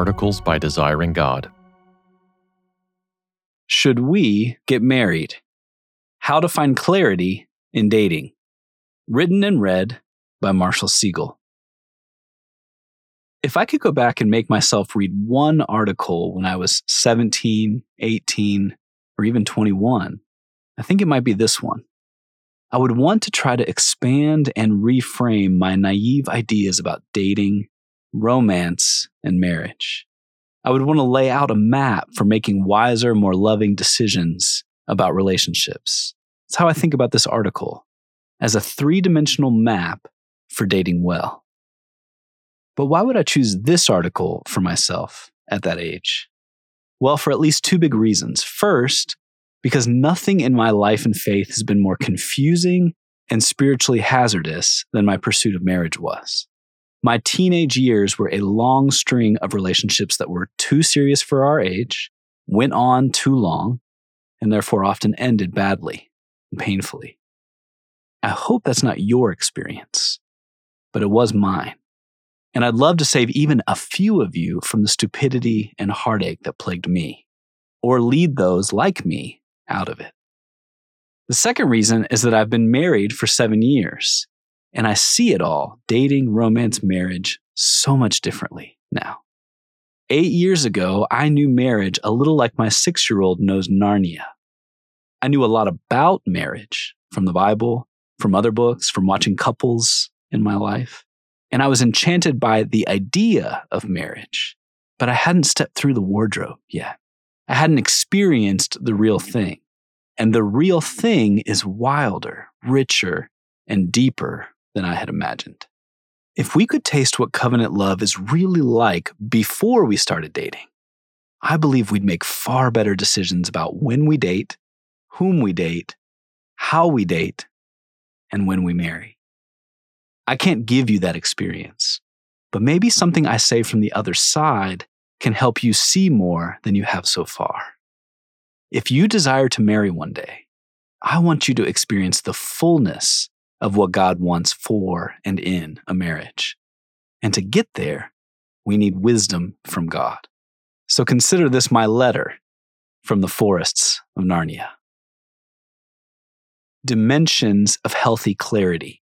Articles by Desiring God. Should we get married? How to find clarity in dating. Written and read by Marshall Segal. If I could go back and make myself read one article when I was 17, 18, or even 21, I think it might be this one. I would want to try to expand and reframe my naive ideas about dating, romance, and marriage. I would want to lay out a map for making wiser, more loving decisions about relationships. That's how I think about this article as a three dimensional map for dating well. But why would I choose this article for myself at that age? Well, for at least two big reasons. First, because nothing in my life and faith has been more confusing and spiritually hazardous than my pursuit of marriage was. My teenage years were a long string of relationships that were too serious for our age, went on too long, and therefore often ended badly and painfully. I hope that's not your experience, but it was mine. And I'd love to save even a few of you from the stupidity and heartache that plagued me, or lead those like me out of it. The second reason is that I've been married for seven years, and I see it all dating, romance, marriage so much differently now. Eight years ago, I knew marriage a little like my six year old knows Narnia. I knew a lot about marriage from the Bible, from other books, from watching couples in my life. And I was enchanted by the idea of marriage, but I hadn't stepped through the wardrobe yet. I hadn't experienced the real thing. And the real thing is wilder, richer, and deeper than I had imagined. If we could taste what covenant love is really like before we started dating, I believe we'd make far better decisions about when we date, whom we date, how we date, and when we marry. I can't give you that experience, but maybe something I say from the other side can help you see more than you have so far. If you desire to marry one day, I want you to experience the fullness of what God wants for and in a marriage. And to get there, we need wisdom from God. So consider this my letter from the forests of Narnia. Dimensions of healthy clarity.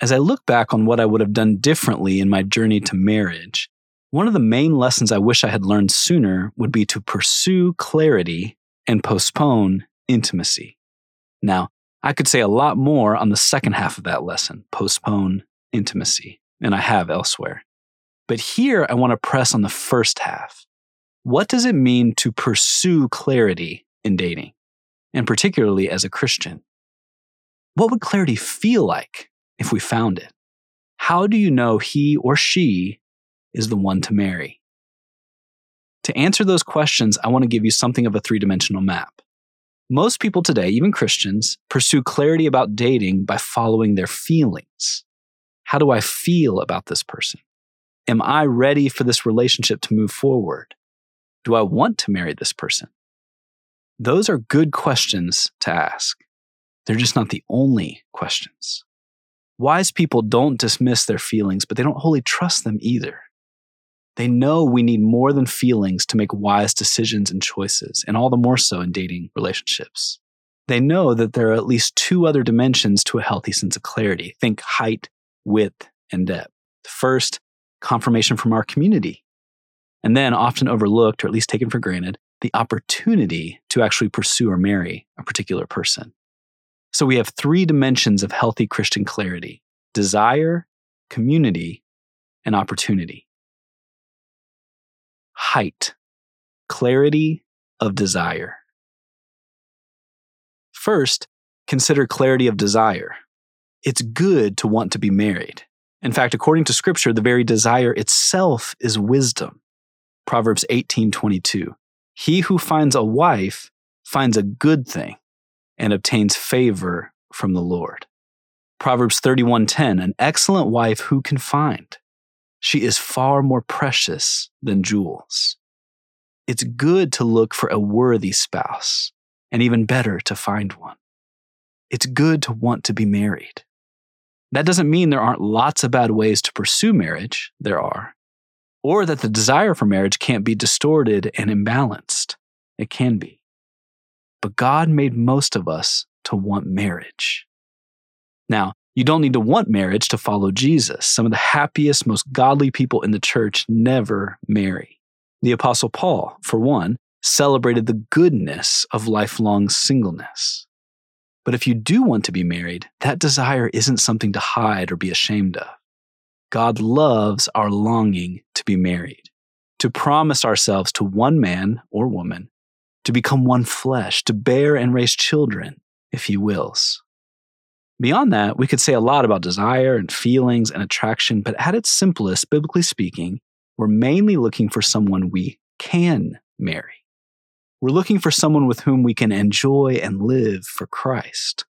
As I look back on what I would have done differently in my journey to marriage, one of the main lessons I wish I had learned sooner would be to pursue clarity and postpone intimacy. Now, I could say a lot more on the second half of that lesson postpone intimacy, and I have elsewhere. But here I want to press on the first half. What does it mean to pursue clarity in dating, and particularly as a Christian? What would clarity feel like if we found it? How do you know he or she is the one to marry? To answer those questions, I want to give you something of a three dimensional map. Most people today, even Christians, pursue clarity about dating by following their feelings. How do I feel about this person? Am I ready for this relationship to move forward? Do I want to marry this person? Those are good questions to ask. They're just not the only questions. Wise people don't dismiss their feelings, but they don't wholly trust them either. They know we need more than feelings to make wise decisions and choices, and all the more so in dating relationships. They know that there are at least two other dimensions to a healthy sense of clarity. Think height, width, and depth. First, confirmation from our community. And then, often overlooked or at least taken for granted, the opportunity to actually pursue or marry a particular person. So we have three dimensions of healthy Christian clarity desire, community, and opportunity. Height, clarity of desire. First, consider clarity of desire. It's good to want to be married. In fact, according to scripture, the very desire itself is wisdom. Proverbs 18:22. He who finds a wife finds a good thing and obtains favor from the Lord. Proverbs 31:10 An excellent wife who can find? She is far more precious than jewels. It's good to look for a worthy spouse, and even better to find one. It's good to want to be married. That doesn't mean there aren't lots of bad ways to pursue marriage. There are. or that the desire for marriage can't be distorted and imbalanced. It can be. But God made most of us to want marriage. Now, you don't need to want marriage to follow Jesus. Some of the happiest, most godly people in the church never marry. The Apostle Paul, for one, celebrated the goodness of lifelong singleness. But if you do want to be married, that desire isn't something to hide or be ashamed of. God loves our longing to be married, to promise ourselves to one man or woman, to become one flesh, to bear and raise children, if He wills. Beyond that, we could say a lot about desire and feelings and attraction, but at its simplest, biblically speaking, we're mainly looking for someone we can marry. We're looking for someone with whom we can enjoy and live for Christ.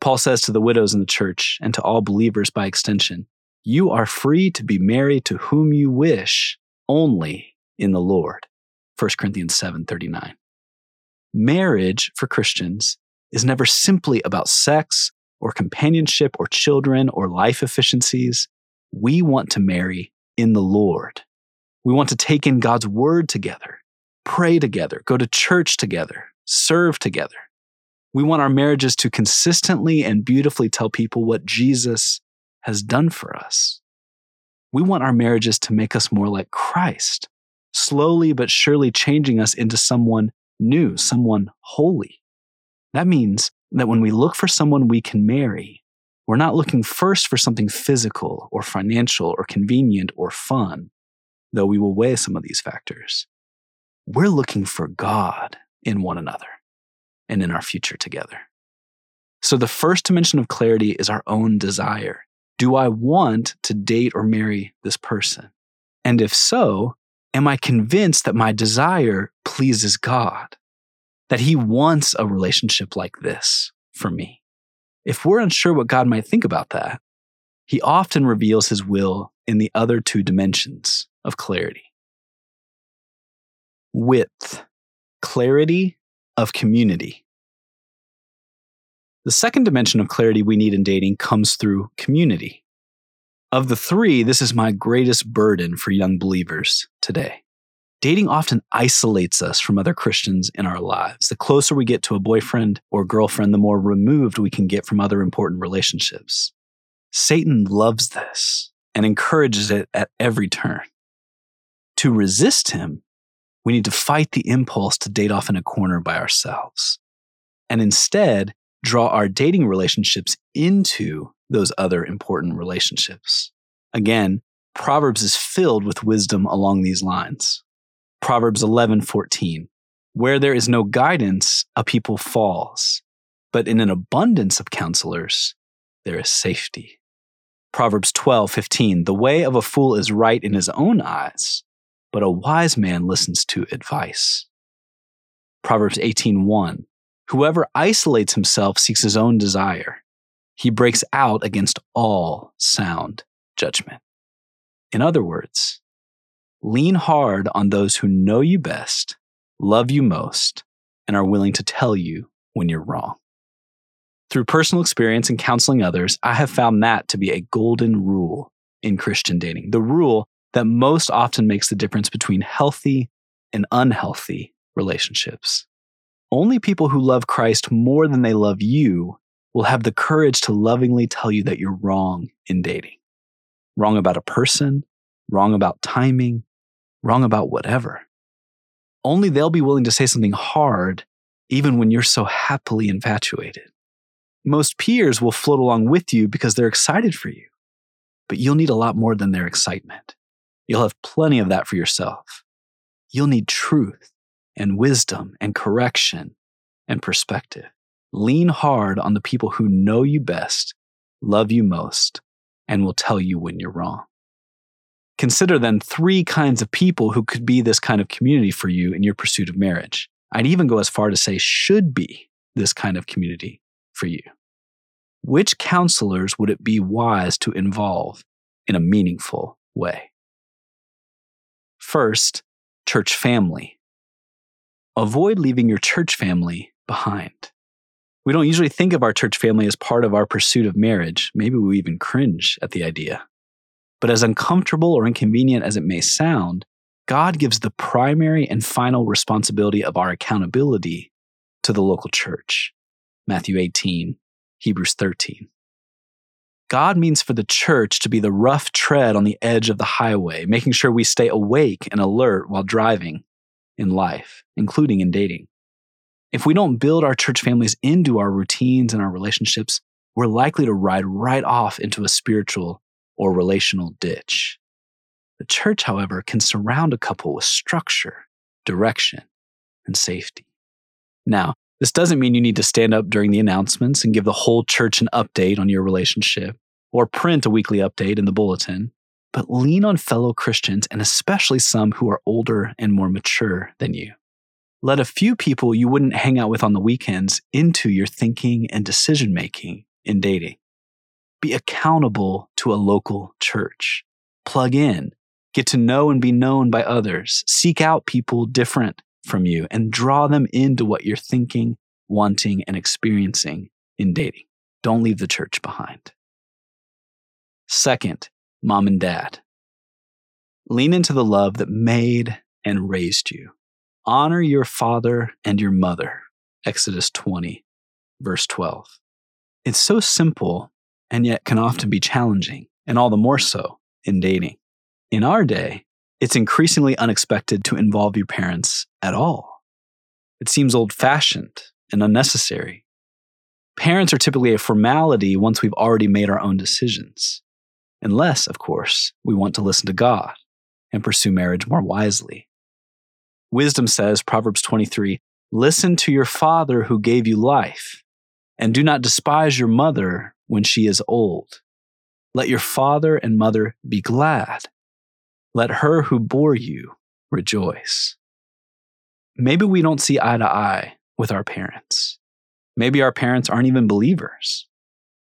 Paul says to the widows in the church and to all believers by extension, you are free to be married to whom you wish only in the Lord. 1 Corinthians 7:39. Marriage for Christians is never simply about sex or companionship or children or life efficiencies. We want to marry in the Lord. We want to take in God's word together, pray together, go to church together, serve together. We want our marriages to consistently and beautifully tell people what Jesus has done for us. We want our marriages to make us more like Christ, slowly but surely changing us into someone new, someone holy. That means that when we look for someone we can marry, we're not looking first for something physical or financial or convenient or fun, though we will weigh some of these factors. We're looking for God in one another and in our future together. So the first dimension of clarity is our own desire. Do I want to date or marry this person? And if so, am I convinced that my desire pleases God? That He wants a relationship like this for me? If we're unsure what God might think about that, He often reveals His will in the other two dimensions of clarity width, clarity of community. The second dimension of clarity we need in dating comes through community. Of the three, this is my greatest burden for young believers today. Dating often isolates us from other Christians in our lives. The closer we get to a boyfriend or girlfriend, the more removed we can get from other important relationships. Satan loves this and encourages it at every turn. To resist him, we need to fight the impulse to date off in a corner by ourselves and instead draw our dating relationships into those other important relationships. Again, Proverbs is filled with wisdom along these lines. Proverbs 11:14 Where there is no guidance, a people falls, but in an abundance of counselors there is safety. Proverbs 12:15 The way of a fool is right in his own eyes, but a wise man listens to advice. Proverbs 18:1 Whoever isolates himself seeks his own desire. He breaks out against all sound judgment. In other words, lean hard on those who know you best, love you most, and are willing to tell you when you're wrong. Through personal experience and counseling others, I have found that to be a golden rule in Christian dating. The rule that most often makes the difference between healthy and unhealthy relationships. Only people who love Christ more than they love you will have the courage to lovingly tell you that you're wrong in dating. Wrong about a person, wrong about timing, wrong about whatever. Only they'll be willing to say something hard, even when you're so happily infatuated. Most peers will float along with you because they're excited for you, but you'll need a lot more than their excitement. You'll have plenty of that for yourself. You'll need truth and wisdom and correction and perspective. Lean hard on the people who know you best, love you most, and will tell you when you're wrong. Consider then three kinds of people who could be this kind of community for you in your pursuit of marriage. I'd even go as far to say should be this kind of community for you. Which counselors would it be wise to involve in a meaningful way? First, church family. Avoid leaving your church family behind. We don't usually think of our church family as part of our pursuit of marriage. Maybe we even cringe at the idea. But as uncomfortable or inconvenient as it may sound, God gives the primary and final responsibility of our accountability to the local church. Matthew 18, Hebrews 13. God means for the church to be the rough tread on the edge of the highway, making sure we stay awake and alert while driving in life, including in dating. If we don't build our church families into our routines and our relationships, we're likely to ride right off into a spiritual or relational ditch. The church, however, can surround a couple with structure, direction, and safety. Now, this doesn't mean you need to stand up during the announcements and give the whole church an update on your relationship or print a weekly update in the bulletin, but lean on fellow Christians and especially some who are older and more mature than you. Let a few people you wouldn't hang out with on the weekends into your thinking and decision making in dating. Be accountable to a local church. Plug in, get to know and be known by others. Seek out people different from you and draw them into what you're thinking, wanting, and experiencing in dating. Don't leave the church behind. Second, mom and dad. Lean into the love that made and raised you. Honor your father and your mother. Exodus 20, verse 12. It's so simple and yet can often be challenging, and all the more so in dating. In our day, it's increasingly unexpected to involve your parents at all. It seems old fashioned and unnecessary. Parents are typically a formality once we've already made our own decisions, unless, of course, we want to listen to God and pursue marriage more wisely. Wisdom says, Proverbs 23, Listen to your father who gave you life, and do not despise your mother when she is old. Let your father and mother be glad let her who bore you rejoice. Maybe we don't see eye to eye with our parents. Maybe our parents aren't even believers.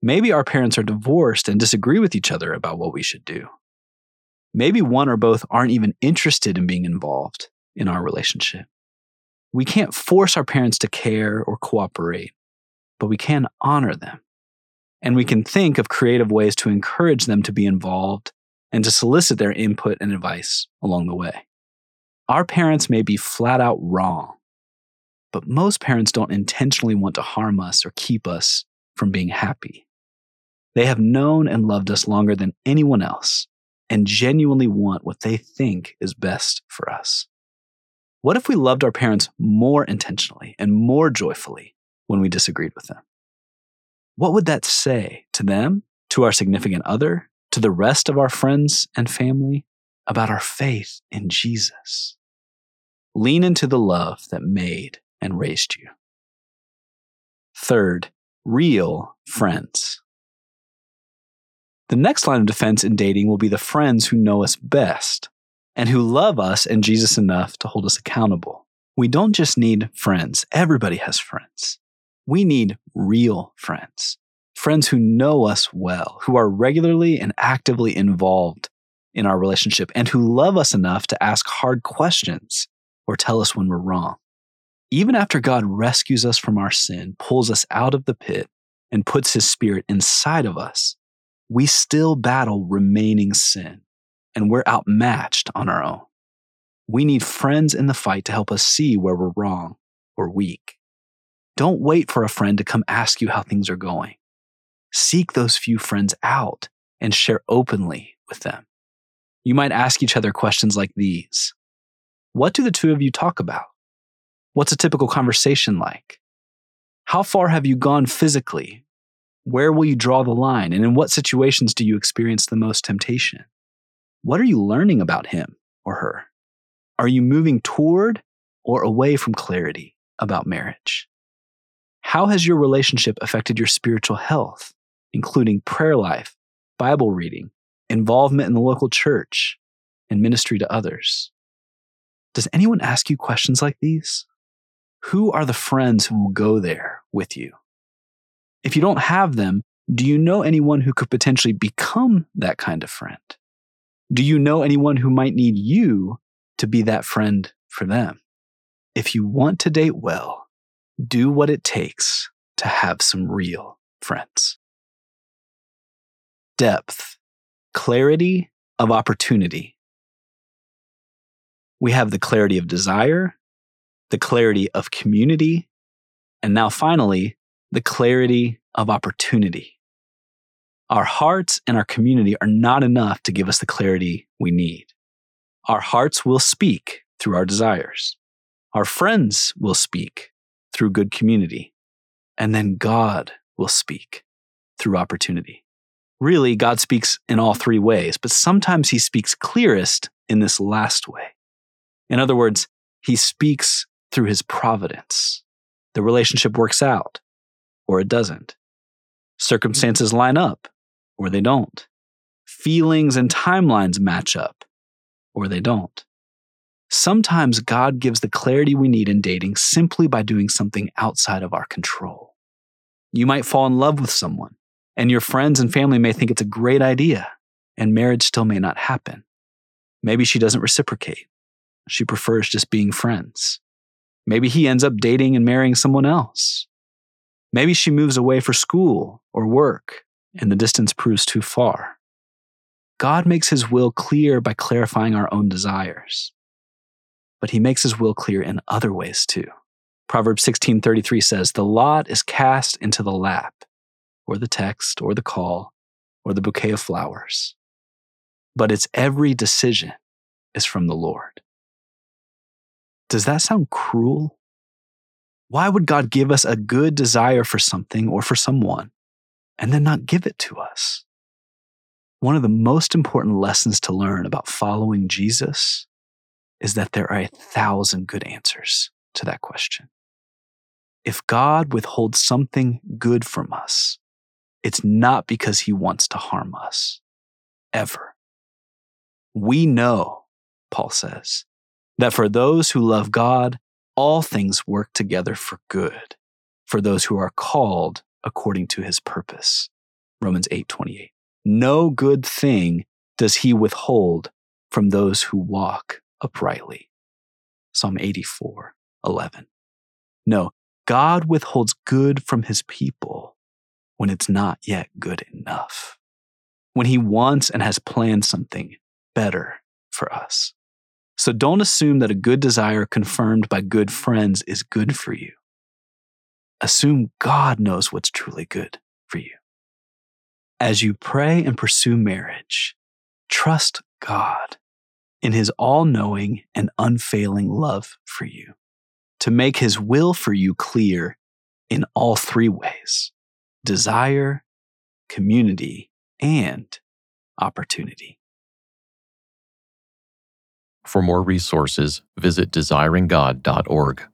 Maybe our parents are divorced and disagree with each other about what we should do. Maybe one or both aren't even interested in being involved in our relationship. We can't force our parents to care or cooperate, but we can honor them. And we can think of creative ways to encourage them to be involved and to solicit their input and advice along the way. Our parents may be flat out wrong, but most parents don't intentionally want to harm us or keep us from being happy. They have known and loved us longer than anyone else and genuinely want what they think is best for us. What if we loved our parents more intentionally and more joyfully when we disagreed with them? What would that say to them, to our significant other, to the rest of our friends and family about our faith in Jesus. Lean into the love that made and raised you. Third, real friends. The next line of defense in dating will be the friends who know us best and who love us and Jesus enough to hold us accountable. We don't just need friends, everybody has friends. We need real friends friends who know us well, who are regularly and actively involved in our relationship, and who love us enough to ask hard questions or tell us when we're wrong. Even after God rescues us from our sin, pulls us out of the pit, and puts his spirit inside of us, we still battle remaining sin, and we're outmatched on our own. We need friends in the fight to help us see where we're wrong or weak. Don't wait for a friend to come ask you how things are going seek those few friends out and share openly with them. You might ask each other questions like these What do the two of you talk about? What's a typical conversation like? How far have you gone physically? Where will you draw the line? And in what situations do you experience the most temptation? What are you learning about him or her? Are you moving toward or away from clarity about marriage? How has your relationship affected your spiritual health? including prayer life, Bible reading, involvement in the local church, and ministry to others. Does anyone ask you questions like these? Who are the friends who will go there with you? If you don't have them, do you know anyone who could potentially become that kind of friend? Do you know anyone who might need you to be that friend for them? If you want to date well, do what it takes to have some real friends depth. clarity of opportunity. We have the clarity of desire, the clarity of community, and now finally, the clarity of opportunity. Our hearts and our community are not enough to give us the clarity we need. Our hearts will speak through our desires. Our friends will speak through good community. And then God will speak through opportunity. Really, God speaks in all three ways, but sometimes he speaks clearest in this last way. In other words, he speaks through his providence. The relationship works out, or it doesn't. Circumstances line up, or they don't. Feelings and timelines match up, or they don't. Sometimes God gives the clarity we need in dating simply by doing something outside of our control. You might fall in love with someone and your friends and family may think it's a great idea, and marriage still may not happen. Maybe she doesn't reciprocate. She prefers just being friends. Maybe he ends up dating and marrying someone else. Maybe she moves away for school or work, and the distance proves too far. God makes his will clear by clarifying our own desires. But he makes his will clear in other ways too. Proverbs 16:33 says, "The lot is cast into the lap or the text or the call or the bouquet of flowers, but its every decision is from the Lord. Does that sound cruel? Why would God give us a good desire for something or for someone and then not give it to us? One of the most important lessons to learn about following Jesus is that there are a thousand good answers to that question. If God withholds something good from us, it's not because he wants to harm us, ever. We know, Paul says, that for those who love God, all things work together for good, for those who are called according to his purpose. Romans 8:28. No good thing does he withhold from those who walk uprightly. Psalm 84:11. No, God withholds good from his people when it's not yet good enough, when He wants and has planned something better for us. So don't assume that a good desire confirmed by good friends is good for you. Assume God knows what's truly good for you. As you pray and pursue marriage, trust God in His all knowing and unfailing love for you to make His will for you clear in all three ways desire, community, and opportunity. For more resources, visit desiringgod.org.